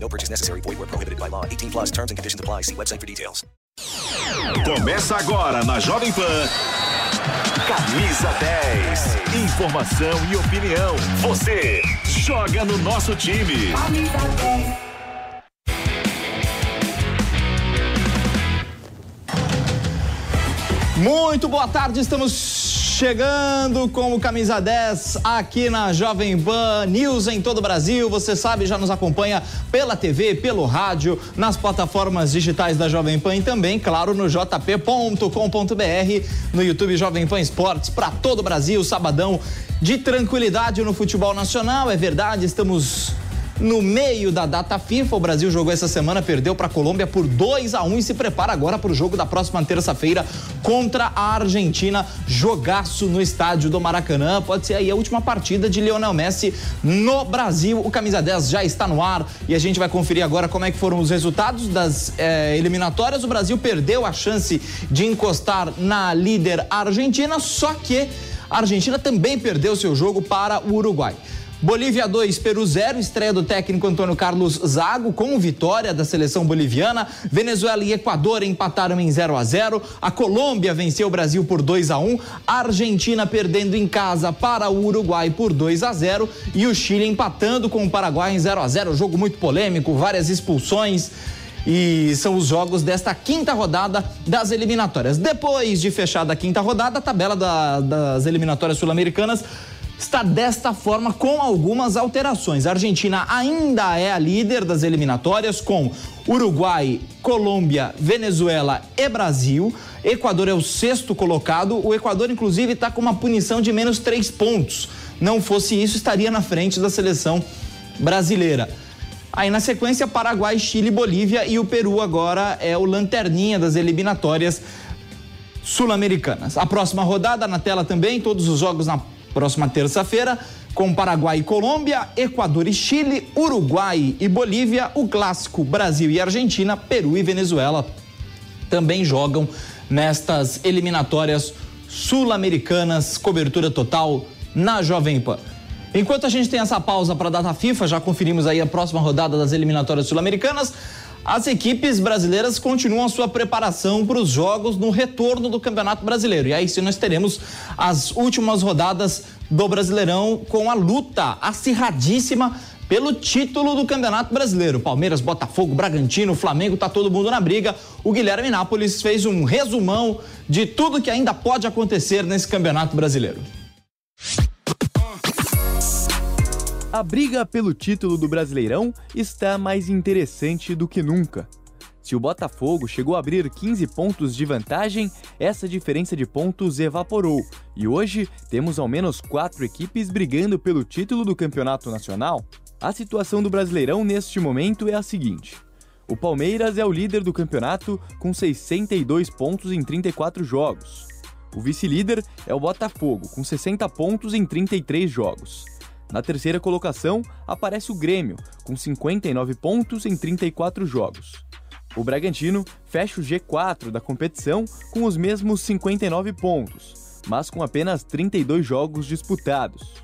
No purchase necessary. Void where prohibited by law. 18 plus terms and conditions apply. See website for details. Começa agora na Jovem Pan. Camisa 10. Informação e opinião. Você joga no nosso time. Muito boa tarde, estamos chegando com o Camisa 10 aqui na Jovem Pan News em todo o Brasil. Você sabe, já nos acompanha pela TV, pelo rádio, nas plataformas digitais da Jovem Pan e também, claro, no jp.com.br, no YouTube Jovem Pan Esportes para todo o Brasil. Sabadão de tranquilidade no futebol nacional, é verdade, estamos no meio da data FIFA. O Brasil jogou essa semana, perdeu para a Colômbia por 2 a 1 e se prepara agora para o jogo da próxima terça-feira contra a Argentina. Jogaço no estádio do Maracanã. Pode ser aí a última partida de Lionel Messi no Brasil. O camisa 10 já está no ar e a gente vai conferir agora como é que foram os resultados das eh, eliminatórias. O Brasil perdeu a chance de encostar na líder Argentina, só que a Argentina também perdeu seu jogo para o Uruguai. Bolívia 2, Peru 0, estreia do técnico Antônio Carlos Zago com vitória da seleção boliviana. Venezuela e Equador empataram em 0 a 0. A Colômbia venceu o Brasil por 2 a 1. A Argentina perdendo em casa para o Uruguai por 2 a 0 e o Chile empatando com o Paraguai em 0 a 0. Jogo muito polêmico, várias expulsões. E são os jogos desta quinta rodada das eliminatórias. Depois de fechada a quinta rodada, a tabela da, das eliminatórias sul-americanas está desta forma com algumas alterações. A Argentina ainda é a líder das eliminatórias com Uruguai, Colômbia, Venezuela e Brasil. Equador é o sexto colocado. O Equador, inclusive, está com uma punição de menos três pontos. Não fosse isso, estaria na frente da seleção brasileira. Aí na sequência, Paraguai, Chile, Bolívia e o Peru agora é o lanterninha das eliminatórias sul-americanas. A próxima rodada na tela também, todos os jogos na próxima terça-feira, com Paraguai e Colômbia, Equador e Chile, Uruguai e Bolívia, o clássico Brasil e Argentina, Peru e Venezuela também jogam nestas eliminatórias sul-americanas, cobertura total na Jovem Pan. Enquanto a gente tem essa pausa para a data FIFA, já conferimos aí a próxima rodada das eliminatórias sul-americanas. As equipes brasileiras continuam a sua preparação para os jogos no retorno do Campeonato Brasileiro. E aí sim nós teremos as últimas rodadas do Brasileirão com a luta acirradíssima pelo título do Campeonato Brasileiro. Palmeiras, Botafogo, Bragantino, Flamengo, tá todo mundo na briga. O Guilherme Nápoles fez um resumão de tudo que ainda pode acontecer nesse Campeonato Brasileiro. A briga pelo título do Brasileirão está mais interessante do que nunca. Se o Botafogo chegou a abrir 15 pontos de vantagem, essa diferença de pontos evaporou e hoje temos ao menos quatro equipes brigando pelo título do Campeonato Nacional. A situação do Brasileirão neste momento é a seguinte: o Palmeiras é o líder do campeonato com 62 pontos em 34 jogos. O vice-líder é o Botafogo, com 60 pontos em 33 jogos. Na terceira colocação aparece o Grêmio, com 59 pontos em 34 jogos. O Bragantino fecha o G4 da competição com os mesmos 59 pontos, mas com apenas 32 jogos disputados.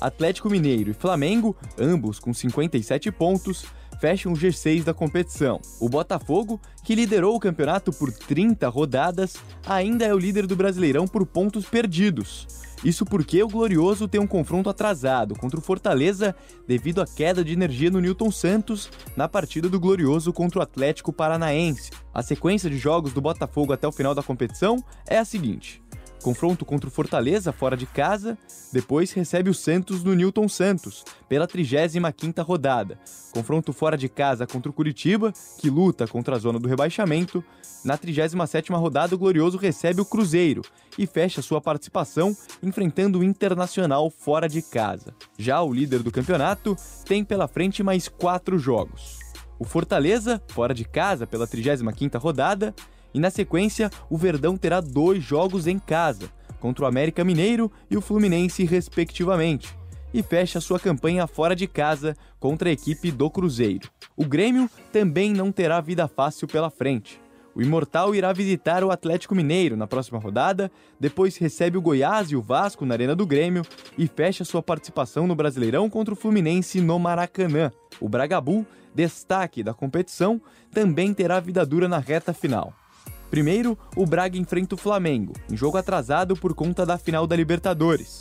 Atlético Mineiro e Flamengo, ambos com 57 pontos, fecham o G6 da competição. O Botafogo, que liderou o campeonato por 30 rodadas, ainda é o líder do Brasileirão por pontos perdidos. Isso porque o Glorioso tem um confronto atrasado contra o Fortaleza devido à queda de energia no Newton Santos na partida do Glorioso contra o Atlético Paranaense. A sequência de jogos do Botafogo até o final da competição é a seguinte: confronto contra o Fortaleza fora de casa, depois recebe o Santos no Newton Santos, pela 35ª rodada. Confronto fora de casa contra o Curitiba, que luta contra a zona do rebaixamento. Na 37ª rodada, o Glorioso recebe o Cruzeiro e fecha sua participação enfrentando o Internacional fora de casa. Já o líder do campeonato tem pela frente mais quatro jogos. o Fortaleza, fora de casa pela 35ª rodada, e na sequência, o Verdão terá dois jogos em casa, contra o América Mineiro e o Fluminense, respectivamente, e fecha sua campanha fora de casa contra a equipe do Cruzeiro. O Grêmio também não terá vida fácil pela frente. O Imortal irá visitar o Atlético Mineiro na próxima rodada, depois recebe o Goiás e o Vasco na Arena do Grêmio e fecha sua participação no Brasileirão contra o Fluminense no Maracanã. O Bragabu, destaque da competição, também terá vida dura na reta final. Primeiro, o Braga enfrenta o Flamengo, em jogo atrasado por conta da final da Libertadores.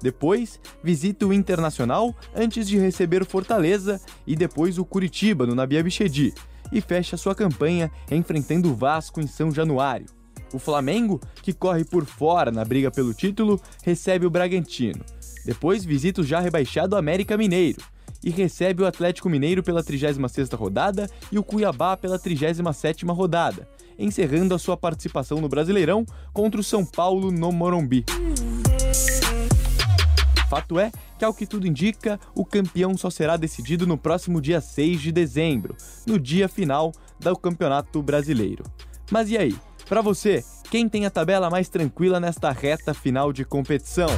Depois, visita o Internacional antes de receber o Fortaleza e depois o Curitiba no Nabia Bichedi e fecha sua campanha enfrentando o Vasco em São Januário. O Flamengo, que corre por fora na briga pelo título, recebe o Bragantino. Depois visita o já rebaixado América Mineiro e recebe o Atlético Mineiro pela 36ª rodada e o Cuiabá pela 37ª rodada, encerrando a sua participação no Brasileirão contra o São Paulo no Morumbi. Fato é que, ao que tudo indica, o campeão só será decidido no próximo dia 6 de dezembro, no dia final do Campeonato Brasileiro. Mas e aí? Para você, quem tem a tabela mais tranquila nesta reta final de competição?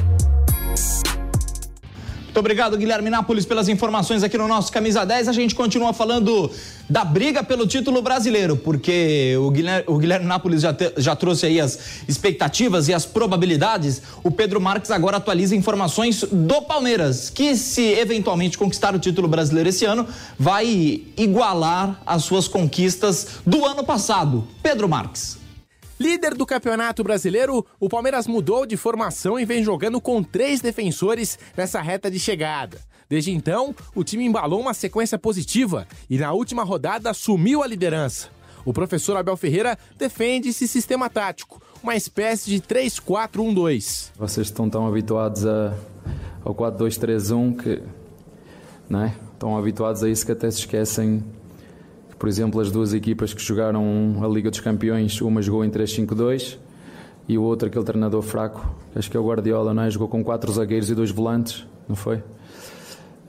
Muito obrigado, Guilherme Nápoles, pelas informações aqui no nosso Camisa 10. A gente continua falando da briga pelo título brasileiro, porque o Guilherme, o Guilherme Nápoles já, te, já trouxe aí as expectativas e as probabilidades. O Pedro Marques agora atualiza informações do Palmeiras, que se eventualmente conquistar o título brasileiro esse ano, vai igualar as suas conquistas do ano passado. Pedro Marques. Líder do Campeonato Brasileiro, o Palmeiras mudou de formação e vem jogando com três defensores nessa reta de chegada. Desde então, o time embalou uma sequência positiva e na última rodada assumiu a liderança. O professor Abel Ferreira defende esse sistema tático, uma espécie de 3-4-1-2. Vocês estão tão habituados a, ao 4-2-3-1 que não é? estão habituados a isso que até se esquecem por exemplo, as duas equipas que jogaram a Liga dos Campeões, uma jogou em 3-5-2 e o outro, aquele treinador fraco, acho que é o Guardiola, não é? jogou com quatro zagueiros e dois volantes, não foi?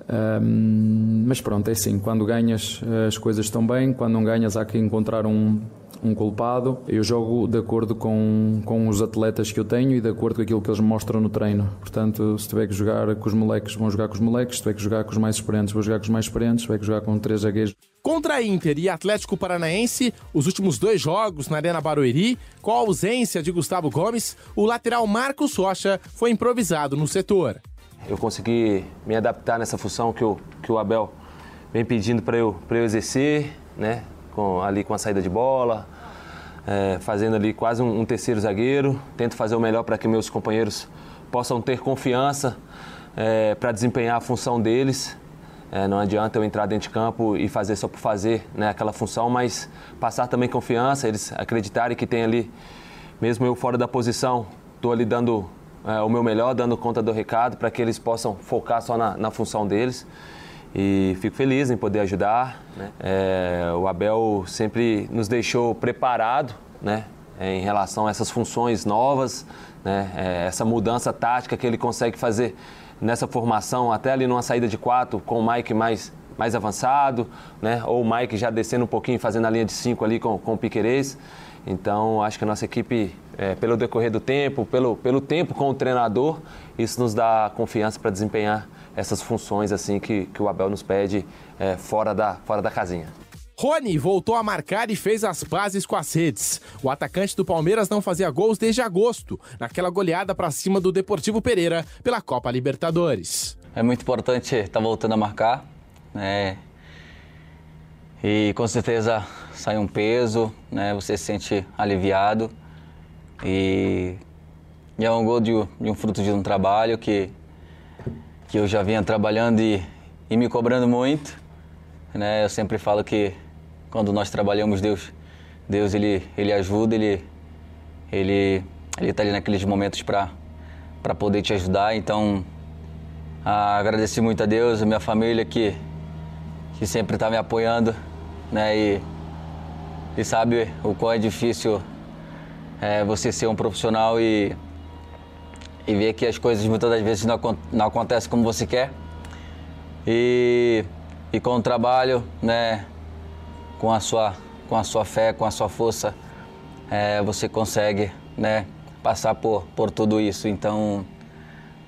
Um, mas pronto, é assim, quando ganhas as coisas estão bem, quando não ganhas há que encontrar um, um culpado. Eu jogo de acordo com, com os atletas que eu tenho e de acordo com aquilo que eles mostram no treino. Portanto, se tiver que jogar com os moleques, vão jogar com os moleques. Se tiver que jogar com os mais experientes, vou jogar com os mais experientes. Se tiver que jogar com três zagueiros. Contra Inter e Atlético Paranaense, os últimos dois jogos na Arena Barueri, com a ausência de Gustavo Gomes, o lateral Marcos Rocha foi improvisado no setor. Eu consegui me adaptar nessa função que o, que o Abel vem pedindo para eu, eu exercer, né? com, ali com a saída de bola, é, fazendo ali quase um, um, terceiro zagueiro. Tento fazer o melhor para que meus companheiros possam ter confiança é, para desempenhar a função deles. É, não adianta eu entrar dentro de campo e fazer só por fazer né, aquela função, mas passar também confiança, eles acreditarem que tem ali, mesmo eu fora da posição, estou ali dando é, o meu melhor, dando conta do recado para que eles possam focar só na, na função deles e fico feliz em poder ajudar. Né? É, o Abel sempre nos deixou preparado né? em relação a essas funções novas, né? É, essa mudança tática que ele consegue fazer nessa formação, até ali numa saída de quatro, com o Mike mais, mais avançado, né? ou o Mike já descendo um pouquinho, fazendo a linha de cinco ali com, com o Piquerez. Então, acho que a nossa equipe, é, pelo decorrer do tempo, pelo, pelo tempo com o treinador, isso nos dá confiança para desempenhar essas funções assim que, que o Abel nos pede é, fora, da, fora da casinha. Rony voltou a marcar e fez as pazes com as redes. O atacante do Palmeiras não fazia gols desde agosto, naquela goleada para cima do Deportivo Pereira pela Copa Libertadores. É muito importante estar tá voltando a marcar, né? E com certeza sai um peso, né? Você se sente aliviado e, e é um gol de, de um fruto de um trabalho que que eu já vinha trabalhando e, e me cobrando muito. Né? Eu sempre falo que quando nós trabalhamos, Deus, Deus ele, ele ajuda, ele ele ele está ali naqueles momentos para para poder te ajudar. Então, ah, agradeci muito a Deus, a minha família que que sempre está me apoiando, né? E, e sabe o quão é difícil é, você ser um profissional e e ver que as coisas muitas das vezes não, não acontecem como você quer. E, e com o trabalho, né, com a sua, com a sua fé, com a sua força, é, você consegue né, passar por, por tudo isso. Então,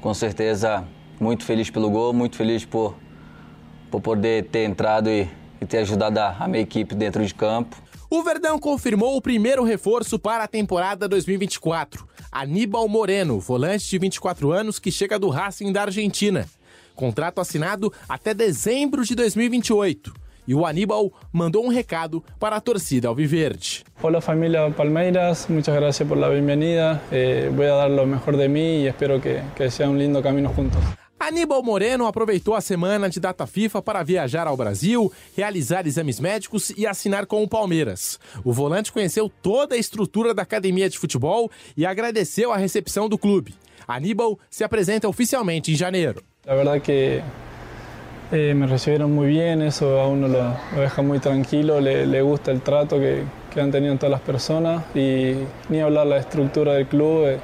com certeza, muito feliz pelo gol, muito feliz por, por poder ter entrado e, e ter ajudado a, a minha equipe dentro de campo. O Verdão confirmou o primeiro reforço para a temporada 2024. Aníbal Moreno, volante de 24 anos que chega do Racing da Argentina. Contrato assinado até dezembro de 2028. E o Aníbal mandou um recado para a torcida alviverde. Olá família Palmeiras, muchas gracias por la bienvenida. Eh, voy a dar lo mejor de mí y espero que, que sea un lindo camino juntos. Aníbal Moreno aproveitou a semana de data FIFA para viajar ao Brasil, realizar exames médicos e assinar com o Palmeiras. O volante conheceu toda a estrutura da academia de futebol e agradeceu a recepção do clube. Aníbal se apresenta oficialmente em janeiro. La verdad que eh, me recibieron muy bien, eso a uno lo, lo deja muy tranquilo, le, le gusta el trato que, que, han tenido todas las personas y ni hablar la estructura del club.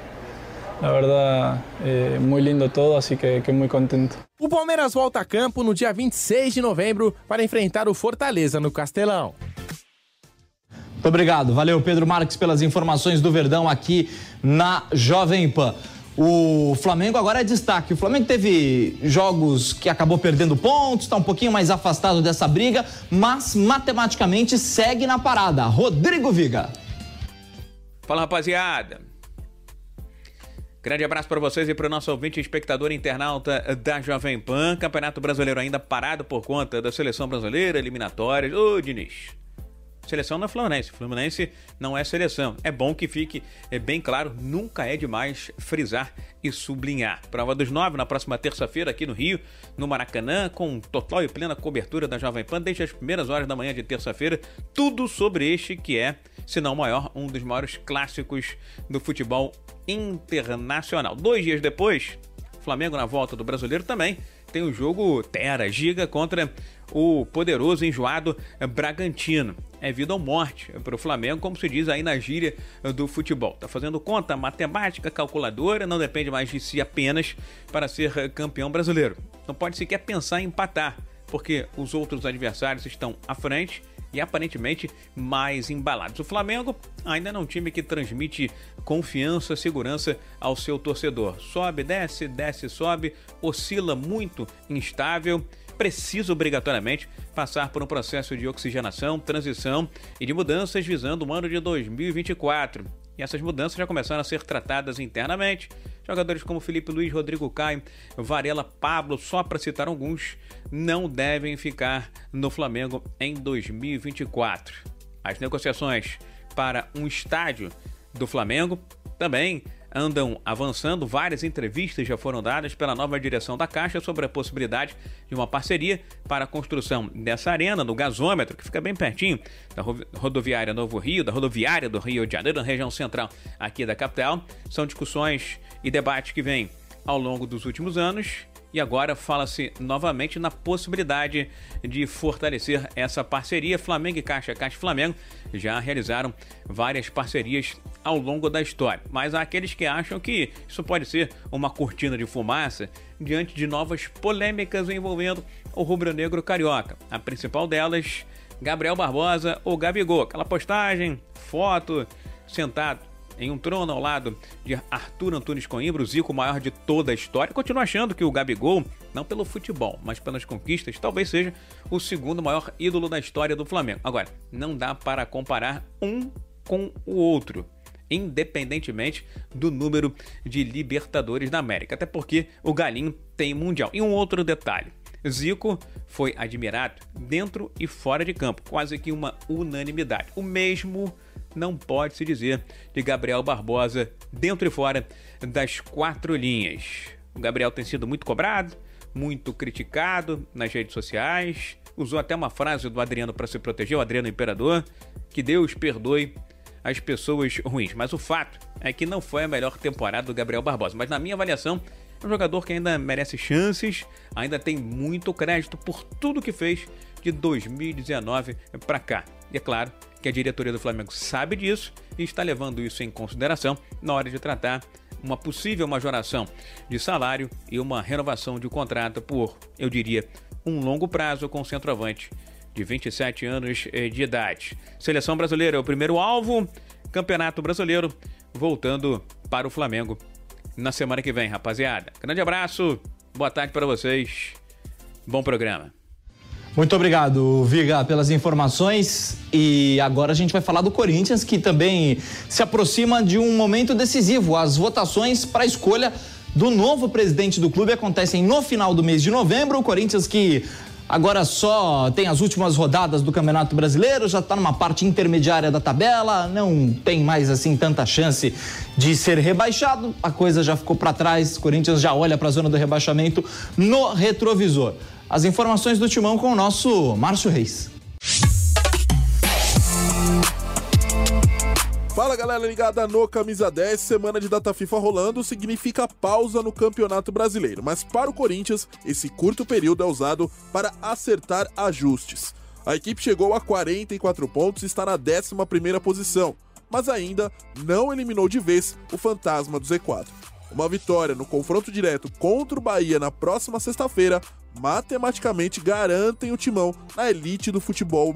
La verdad, eh, muy lindo todo, así que, que muy contento. O Palmeiras volta a campo no dia 26 de novembro para enfrentar o Fortaleza no Castelão. Muito obrigado. Valeu, Pedro Marques, pelas informações do Verdão aqui na Jovem Pan. O Flamengo agora é destaque. O Flamengo teve jogos que acabou perdendo pontos, está um pouquinho mais afastado dessa briga, mas matematicamente segue na parada. Rodrigo Viga. Fala, rapaziada. Grande abraço para vocês e para o nosso ouvinte espectador internauta da Jovem Pan. Campeonato Brasileiro ainda parado por conta da seleção brasileira, eliminatórias. Ô, Diniz. Seleção não é Fluminense. Fluminense não é seleção. É bom que fique é bem claro, nunca é demais frisar e sublinhar. Prova dos nove na próxima terça-feira aqui no Rio, no Maracanã, com total e plena cobertura da Jovem Pan desde as primeiras horas da manhã de terça-feira. Tudo sobre este que é, se não maior, um dos maiores clássicos do futebol internacional. Dois dias depois, Flamengo na volta do brasileiro também tem o jogo Tera Giga contra o poderoso enjoado Bragantino. É vida ou morte para o Flamengo, como se diz aí na gíria do futebol. Tá fazendo conta matemática, calculadora, não depende mais de si apenas para ser campeão brasileiro. Não pode sequer pensar em empatar, porque os outros adversários estão à frente e aparentemente mais embalados. O Flamengo ainda não é um time que transmite confiança, segurança ao seu torcedor. Sobe, desce, desce, sobe, oscila muito instável precisa obrigatoriamente passar por um processo de oxigenação, transição e de mudanças visando o ano de 2024. E essas mudanças já começaram a ser tratadas internamente. Jogadores como Felipe Luiz, Rodrigo Caio, Varela, Pablo, só para citar alguns, não devem ficar no Flamengo em 2024. As negociações para um estádio do Flamengo também andam avançando. Várias entrevistas já foram dadas pela nova direção da Caixa sobre a possibilidade de uma parceria para a construção dessa arena no gasômetro, que fica bem pertinho da rodoviária Novo Rio, da rodoviária do Rio de Janeiro, na região central aqui da capital. São discussões e debates que vêm ao longo dos últimos anos e agora fala-se novamente na possibilidade de fortalecer essa parceria. Flamengo e Caixa, Caixa Flamengo já realizaram várias parcerias ao longo da história, mas há aqueles que acham que isso pode ser uma cortina de fumaça diante de novas polêmicas envolvendo o rubro-negro carioca. A principal delas, Gabriel Barbosa ou Gabigol. Aquela postagem, foto, sentado em um trono ao lado de Arthur Antunes Coimbra, o Zico maior de toda a história. Continuo achando que o Gabigol, não pelo futebol, mas pelas conquistas, talvez seja o segundo maior ídolo da história do Flamengo. Agora, não dá para comparar um com o outro independentemente do número de Libertadores da América, até porque o Galinho tem Mundial. E um outro detalhe: Zico foi admirado dentro e fora de campo, quase que uma unanimidade. O mesmo não pode se dizer de Gabriel Barbosa dentro e fora das quatro linhas. O Gabriel tem sido muito cobrado, muito criticado nas redes sociais, usou até uma frase do Adriano para se proteger, o Adriano Imperador, que Deus perdoe as pessoas ruins. Mas o fato é que não foi a melhor temporada do Gabriel Barbosa. Mas na minha avaliação, é um jogador que ainda merece chances, ainda tem muito crédito por tudo que fez de 2019 para cá. E é claro que a diretoria do Flamengo sabe disso e está levando isso em consideração na hora de tratar uma possível majoração de salário e uma renovação de contrato por, eu diria, um longo prazo com o centroavante de 27 anos eh, de idade. Seleção brasileira é o primeiro alvo. Campeonato Brasileiro voltando para o Flamengo na semana que vem, rapaziada. Grande abraço, boa tarde para vocês. Bom programa. Muito obrigado, Viga, pelas informações. E agora a gente vai falar do Corinthians, que também se aproxima de um momento decisivo. As votações para a escolha do novo presidente do clube acontecem no final do mês de novembro. O Corinthians que agora só tem as últimas rodadas do Campeonato Brasileiro, já está numa parte intermediária da tabela, não tem mais assim tanta chance de ser rebaixado. A coisa já ficou para trás. O Corinthians já olha para a zona do rebaixamento no retrovisor. As informações do Timão com o nosso Márcio Reis. Fala galera ligada no Camisa 10, semana de data FIFA rolando significa pausa no Campeonato Brasileiro, mas para o Corinthians, esse curto período é usado para acertar ajustes. A equipe chegou a 44 pontos e está na 11ª posição, mas ainda não eliminou de vez o fantasma do Z4. Uma vitória no confronto direto contra o Bahia na próxima sexta-feira matematicamente garantem o timão na elite do futebol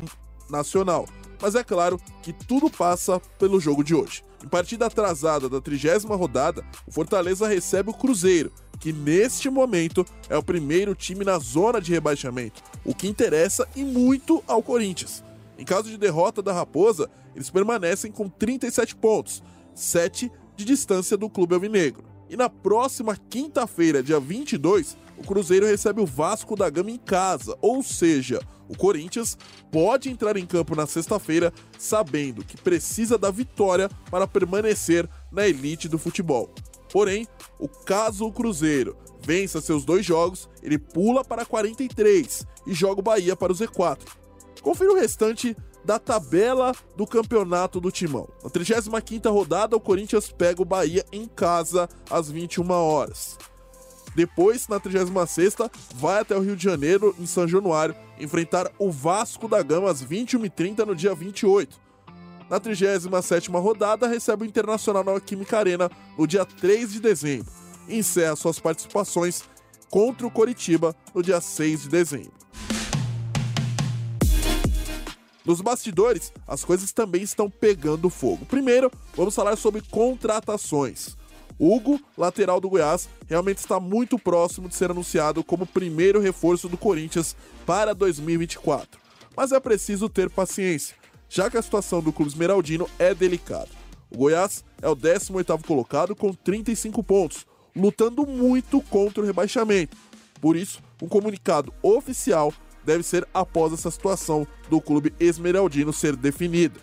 nacional. Mas é claro que tudo passa pelo jogo de hoje. Em partida atrasada da trigésima rodada, o Fortaleza recebe o Cruzeiro, que neste momento é o primeiro time na zona de rebaixamento, o que interessa e muito ao Corinthians. Em caso de derrota da Raposa, eles permanecem com 37 pontos, 7 de distância do clube alvinegro. E na próxima quinta-feira, dia 22, o Cruzeiro recebe o Vasco da Gama em casa, ou seja, o Corinthians pode entrar em campo na sexta-feira sabendo que precisa da vitória para permanecer na elite do futebol. Porém, o caso o Cruzeiro vença seus dois jogos, ele pula para 43 e joga o Bahia para o Z4. Confira o restante da tabela do campeonato do Timão. Na 35ª rodada, o Corinthians pega o Bahia em casa às 21 horas. Depois, na 36ª, vai até o Rio de Janeiro, em São Januário, enfrentar o Vasco da Gama às 21h30 no dia 28. Na 37ª rodada, recebe o Internacional na Química Arena no dia 3 de dezembro. E encerra suas participações contra o Coritiba no dia 6 de dezembro. Nos bastidores, as coisas também estão pegando fogo. Primeiro, vamos falar sobre contratações. Hugo, lateral do Goiás, realmente está muito próximo de ser anunciado como primeiro reforço do Corinthians para 2024. Mas é preciso ter paciência, já que a situação do clube esmeraldino é delicada. O Goiás é o 18º colocado com 35 pontos, lutando muito contra o rebaixamento. Por isso, um comunicado oficial deve ser após essa situação do clube esmeraldino ser definida.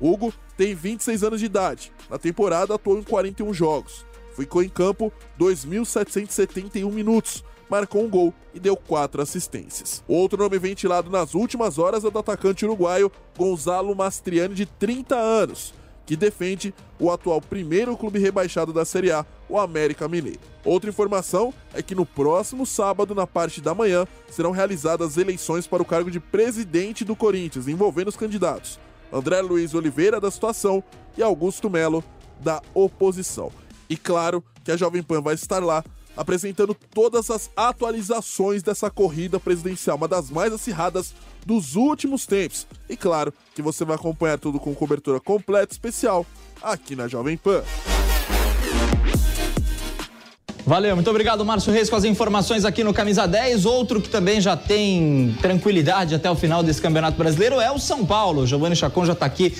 Hugo tem 26 anos de idade. Na temporada atuou em 41 jogos. Ficou em campo 2.771 minutos, marcou um gol e deu quatro assistências. Outro nome ventilado nas últimas horas é do atacante uruguaio Gonzalo Mastriani, de 30 anos, que defende o atual primeiro clube rebaixado da Série A, o América Mineiro. Outra informação é que no próximo sábado, na parte da manhã, serão realizadas eleições para o cargo de presidente do Corinthians, envolvendo os candidatos André Luiz Oliveira, da situação, e Augusto Melo, da oposição. E claro que a Jovem Pan vai estar lá apresentando todas as atualizações dessa corrida presidencial, uma das mais acirradas dos últimos tempos. E claro que você vai acompanhar tudo com cobertura completa especial aqui na Jovem Pan. Valeu, muito obrigado, Márcio Reis, com as informações aqui no Camisa 10. Outro que também já tem tranquilidade até o final desse Campeonato Brasileiro é o São Paulo. Giovanni Chacon já está aqui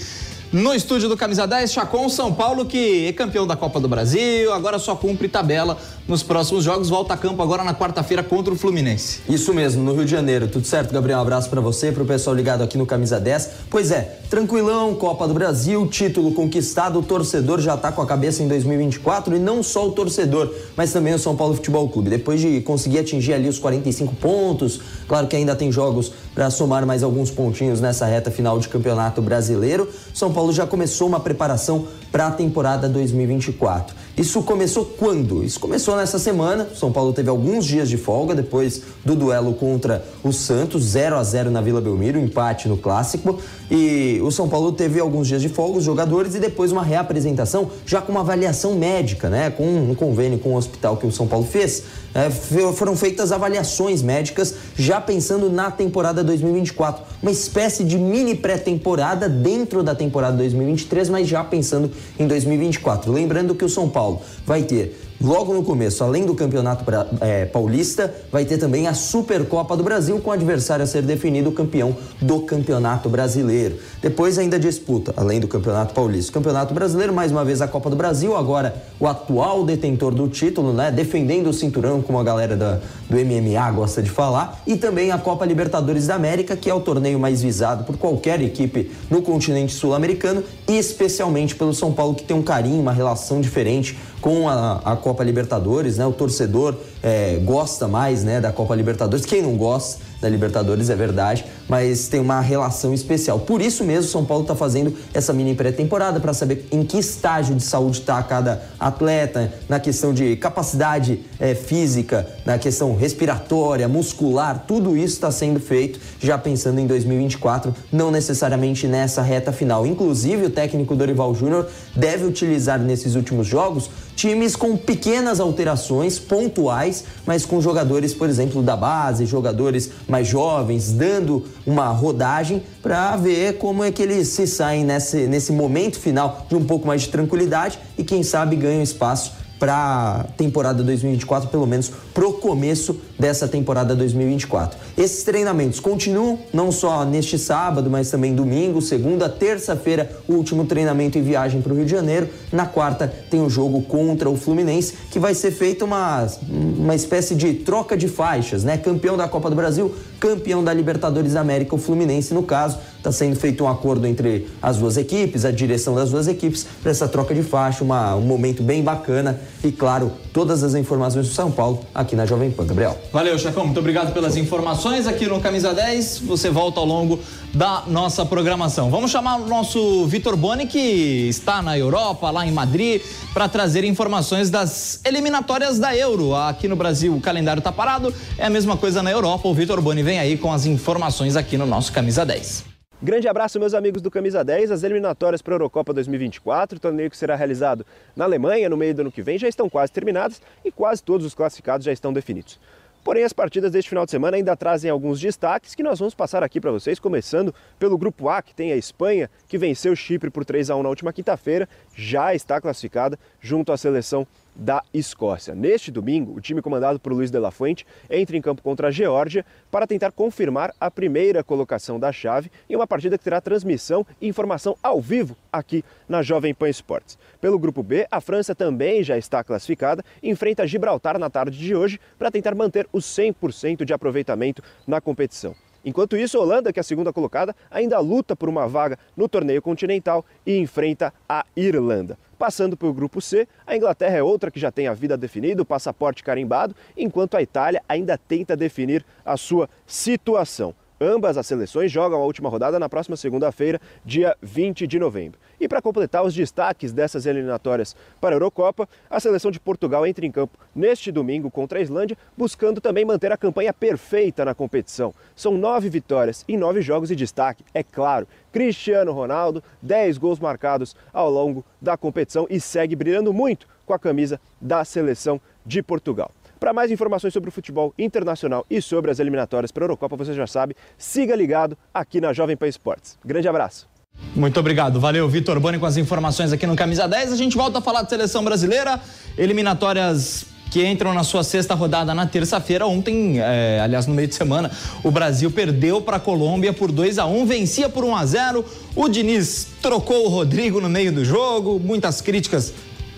no estúdio do Camisa 10, Chacon São Paulo, que é campeão da Copa do Brasil, agora só cumpre tabela nos próximos jogos, volta a campo agora na quarta-feira contra o Fluminense. Isso mesmo, no Rio de Janeiro. Tudo certo, Gabriel? Um abraço para você e pro pessoal ligado aqui no Camisa 10. Pois é, tranquilão, Copa do Brasil, título conquistado, o torcedor já tá com a cabeça em 2024 e não só o torcedor, mas também o São Paulo Futebol Clube. Depois de conseguir atingir ali os 45 pontos, claro que ainda tem jogos para somar mais alguns pontinhos nessa reta final de Campeonato Brasileiro. São Paulo já começou uma preparação para a temporada 2024. Isso começou quando? Isso começou nessa semana. São Paulo teve alguns dias de folga depois do duelo contra o Santos, 0 a 0 na Vila Belmiro, empate no clássico. E o São Paulo teve alguns dias de folga, os jogadores, e depois uma reapresentação já com uma avaliação médica, né? Com um convênio com o hospital que o São Paulo fez. É, foram feitas avaliações médicas já pensando na temporada 2024. Uma espécie de mini pré-temporada dentro da temporada 2023, mas já pensando em 2024. Lembrando que o São Paulo vai ter Logo no começo, além do Campeonato é, Paulista, vai ter também a Supercopa do Brasil, com o adversário a ser definido o campeão do Campeonato Brasileiro. Depois ainda disputa, além do Campeonato Paulista, o Campeonato Brasileiro, mais uma vez a Copa do Brasil, agora o atual detentor do título, né, defendendo o cinturão, como a galera da, do MMA gosta de falar, e também a Copa Libertadores da América, que é o torneio mais visado por qualquer equipe no continente sul-americano, e especialmente pelo São Paulo, que tem um carinho, uma relação diferente com a, a Copa Libertadores, né? O torcedor é, gosta mais, né, da Copa Libertadores. Quem não gosta? da Libertadores, é verdade, mas tem uma relação especial. Por isso mesmo, São Paulo está fazendo essa mini pré-temporada para saber em que estágio de saúde está cada atleta, na questão de capacidade é, física, na questão respiratória, muscular, tudo isso está sendo feito já pensando em 2024, não necessariamente nessa reta final. Inclusive, o técnico Dorival Júnior deve utilizar nesses últimos jogos times com pequenas alterações pontuais, mas com jogadores, por exemplo, da base, jogadores mais jovens, dando uma rodagem para ver como é que eles se saem nesse, nesse momento final de um pouco mais de tranquilidade e quem sabe ganham espaço para a temporada 2024, pelo menos pro começo dessa temporada 2024. Esses treinamentos continuam não só neste sábado, mas também domingo, segunda, terça-feira, o último treinamento em viagem para o Rio de Janeiro. Na quarta tem o jogo contra o Fluminense, que vai ser feita uma, uma espécie de troca de faixas, né? Campeão da Copa do Brasil, campeão da Libertadores da América, o Fluminense no caso. Está sendo feito um acordo entre as duas equipes, a direção das duas equipes, para essa troca de faixa, uma, um momento bem bacana. E claro, todas as informações do São Paulo aqui na Jovem Pan. Gabriel. Valeu, chefão. Muito obrigado pelas informações aqui no Camisa 10. Você volta ao longo da nossa programação. Vamos chamar o nosso Vitor Boni, que está na Europa, lá em Madrid, para trazer informações das eliminatórias da Euro. Aqui no Brasil o calendário está parado, é a mesma coisa na Europa. O Vitor Boni vem aí com as informações aqui no nosso Camisa 10. Grande abraço, meus amigos do Camisa 10. As eliminatórias para a Eurocopa 2024, torneio que será realizado na Alemanha no meio do ano que vem, já estão quase terminadas e quase todos os classificados já estão definidos. Porém, as partidas deste final de semana ainda trazem alguns destaques que nós vamos passar aqui para vocês, começando pelo grupo A, que tem a Espanha, que venceu o Chipre por 3 a 1 na última quinta-feira, já está classificada junto à seleção da Escócia. Neste domingo, o time comandado por Luiz de la Fuente entra em campo contra a Geórgia para tentar confirmar a primeira colocação da chave em uma partida que terá transmissão e informação ao vivo aqui na Jovem Pan Esportes. Pelo grupo B, a França também já está classificada e enfrenta Gibraltar na tarde de hoje para tentar manter o 100% de aproveitamento na competição. Enquanto isso, a Holanda, que é a segunda colocada, ainda luta por uma vaga no torneio continental e enfrenta a Irlanda. Passando para o grupo C, a Inglaterra é outra que já tem a vida definida, o passaporte carimbado, enquanto a Itália ainda tenta definir a sua situação. Ambas as seleções jogam a última rodada na próxima segunda-feira, dia 20 de novembro. E para completar os destaques dessas eliminatórias para a Eurocopa, a seleção de Portugal entra em campo neste domingo contra a Islândia, buscando também manter a campanha perfeita na competição. São nove vitórias em nove jogos e destaque, é claro. Cristiano Ronaldo, 10 gols marcados ao longo da competição e segue brilhando muito com a camisa da seleção de Portugal. Para mais informações sobre o futebol internacional e sobre as eliminatórias para a Eurocopa, você já sabe, siga ligado aqui na Jovem Pan Esportes. Grande abraço. Muito obrigado. Valeu, Vitor Boni, com as informações aqui no Camisa 10. A gente volta a falar de seleção brasileira, eliminatórias que entram na sua sexta rodada na terça-feira. Ontem, é, aliás, no meio de semana, o Brasil perdeu para a Colômbia por 2 a 1 vencia por 1 a 0 O Diniz trocou o Rodrigo no meio do jogo, muitas críticas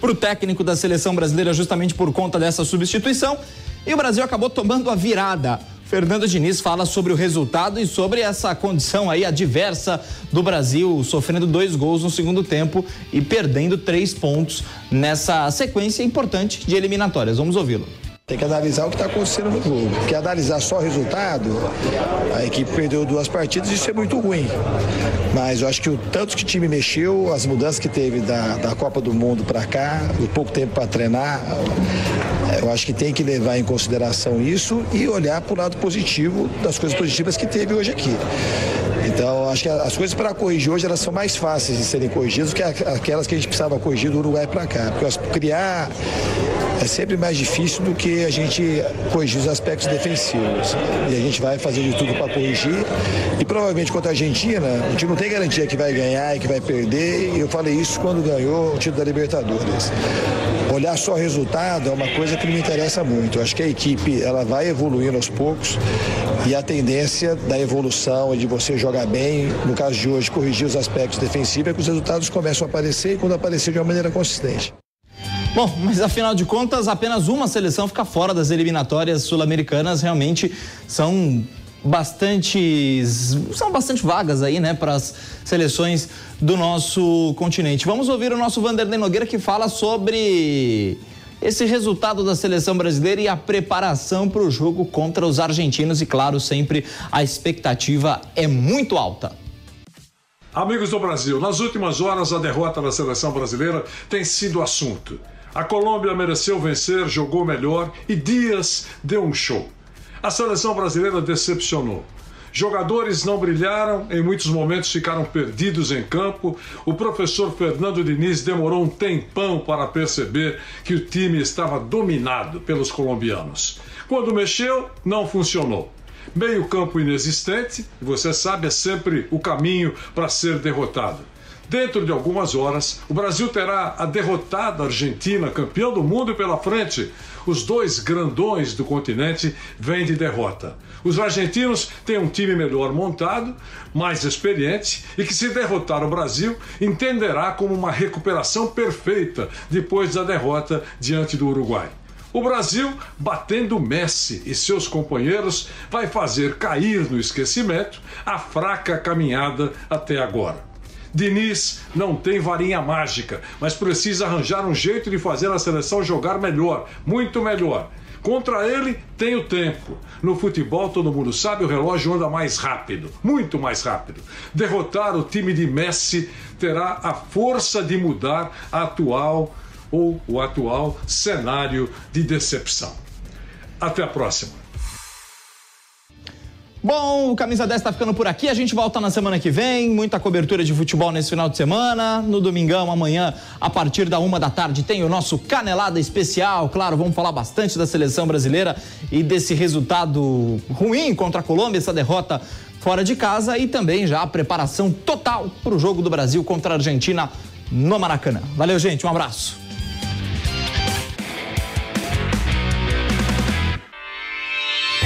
para o técnico da seleção brasileira justamente por conta dessa substituição. E o Brasil acabou tomando a virada. Fernando Diniz fala sobre o resultado e sobre essa condição aí adversa do Brasil, sofrendo dois gols no segundo tempo e perdendo três pontos nessa sequência importante de eliminatórias. Vamos ouvi-lo. Tem que analisar o que está acontecendo no jogo. Porque analisar só o resultado, a equipe perdeu duas partidas, isso é muito ruim. Mas eu acho que o tanto que o time mexeu, as mudanças que teve da, da Copa do Mundo para cá, o pouco tempo para treinar, eu acho que tem que levar em consideração isso e olhar para o lado positivo das coisas positivas que teve hoje aqui. Então, acho que as coisas para corrigir hoje elas são mais fáceis de serem corrigidas do que aquelas que a gente precisava corrigir do Uruguai para cá. Porque criar é sempre mais difícil do que a gente corrigir os aspectos defensivos. E a gente vai fazer de tudo para corrigir. E provavelmente contra a Argentina, a gente não tem garantia que vai ganhar e que vai perder. E eu falei isso quando ganhou o título da Libertadores. Olhar só resultado é uma coisa que me interessa muito. Eu acho que a equipe ela vai evoluindo aos poucos e a tendência da evolução e de você jogar bem, no caso de hoje, corrigir os aspectos defensivos, é que os resultados começam a aparecer e quando aparecer de uma maneira consistente. Bom, mas afinal de contas, apenas uma seleção fica fora das eliminatórias sul-americanas. Realmente são bastante são bastante vagas aí, né, para as seleções do nosso continente. Vamos ouvir o nosso Vanderlei Nogueira que fala sobre esse resultado da seleção brasileira e a preparação para o jogo contra os argentinos e claro, sempre a expectativa é muito alta. Amigos do Brasil, nas últimas horas a derrota da seleção brasileira tem sido assunto. A Colômbia mereceu vencer, jogou melhor e Dias deu um show. A seleção brasileira decepcionou. Jogadores não brilharam, em muitos momentos ficaram perdidos em campo. O professor Fernando Diniz demorou um tempão para perceber que o time estava dominado pelos colombianos. Quando mexeu, não funcionou. Meio-campo inexistente, você sabe, é sempre o caminho para ser derrotado. Dentro de algumas horas, o Brasil terá a derrotada Argentina, campeão do mundo, pela frente. Os dois grandões do continente vêm de derrota. Os argentinos têm um time melhor montado, mais experiente e que, se derrotar o Brasil, entenderá como uma recuperação perfeita depois da derrota diante do Uruguai. O Brasil, batendo Messi e seus companheiros, vai fazer cair no esquecimento a fraca caminhada até agora. Diniz não tem varinha mágica, mas precisa arranjar um jeito de fazer a seleção jogar melhor, muito melhor. Contra ele, tem o tempo. No futebol, todo mundo sabe, o relógio anda mais rápido, muito mais rápido. Derrotar o time de Messi terá a força de mudar a atual ou o atual cenário de decepção. Até a próxima. Bom, o Camisa 10 está ficando por aqui. A gente volta na semana que vem. Muita cobertura de futebol nesse final de semana. No domingão, amanhã, a partir da uma da tarde, tem o nosso Canelada Especial. Claro, vamos falar bastante da seleção brasileira e desse resultado ruim contra a Colômbia, essa derrota fora de casa e também já a preparação total para o jogo do Brasil contra a Argentina no Maracanã. Valeu, gente. Um abraço.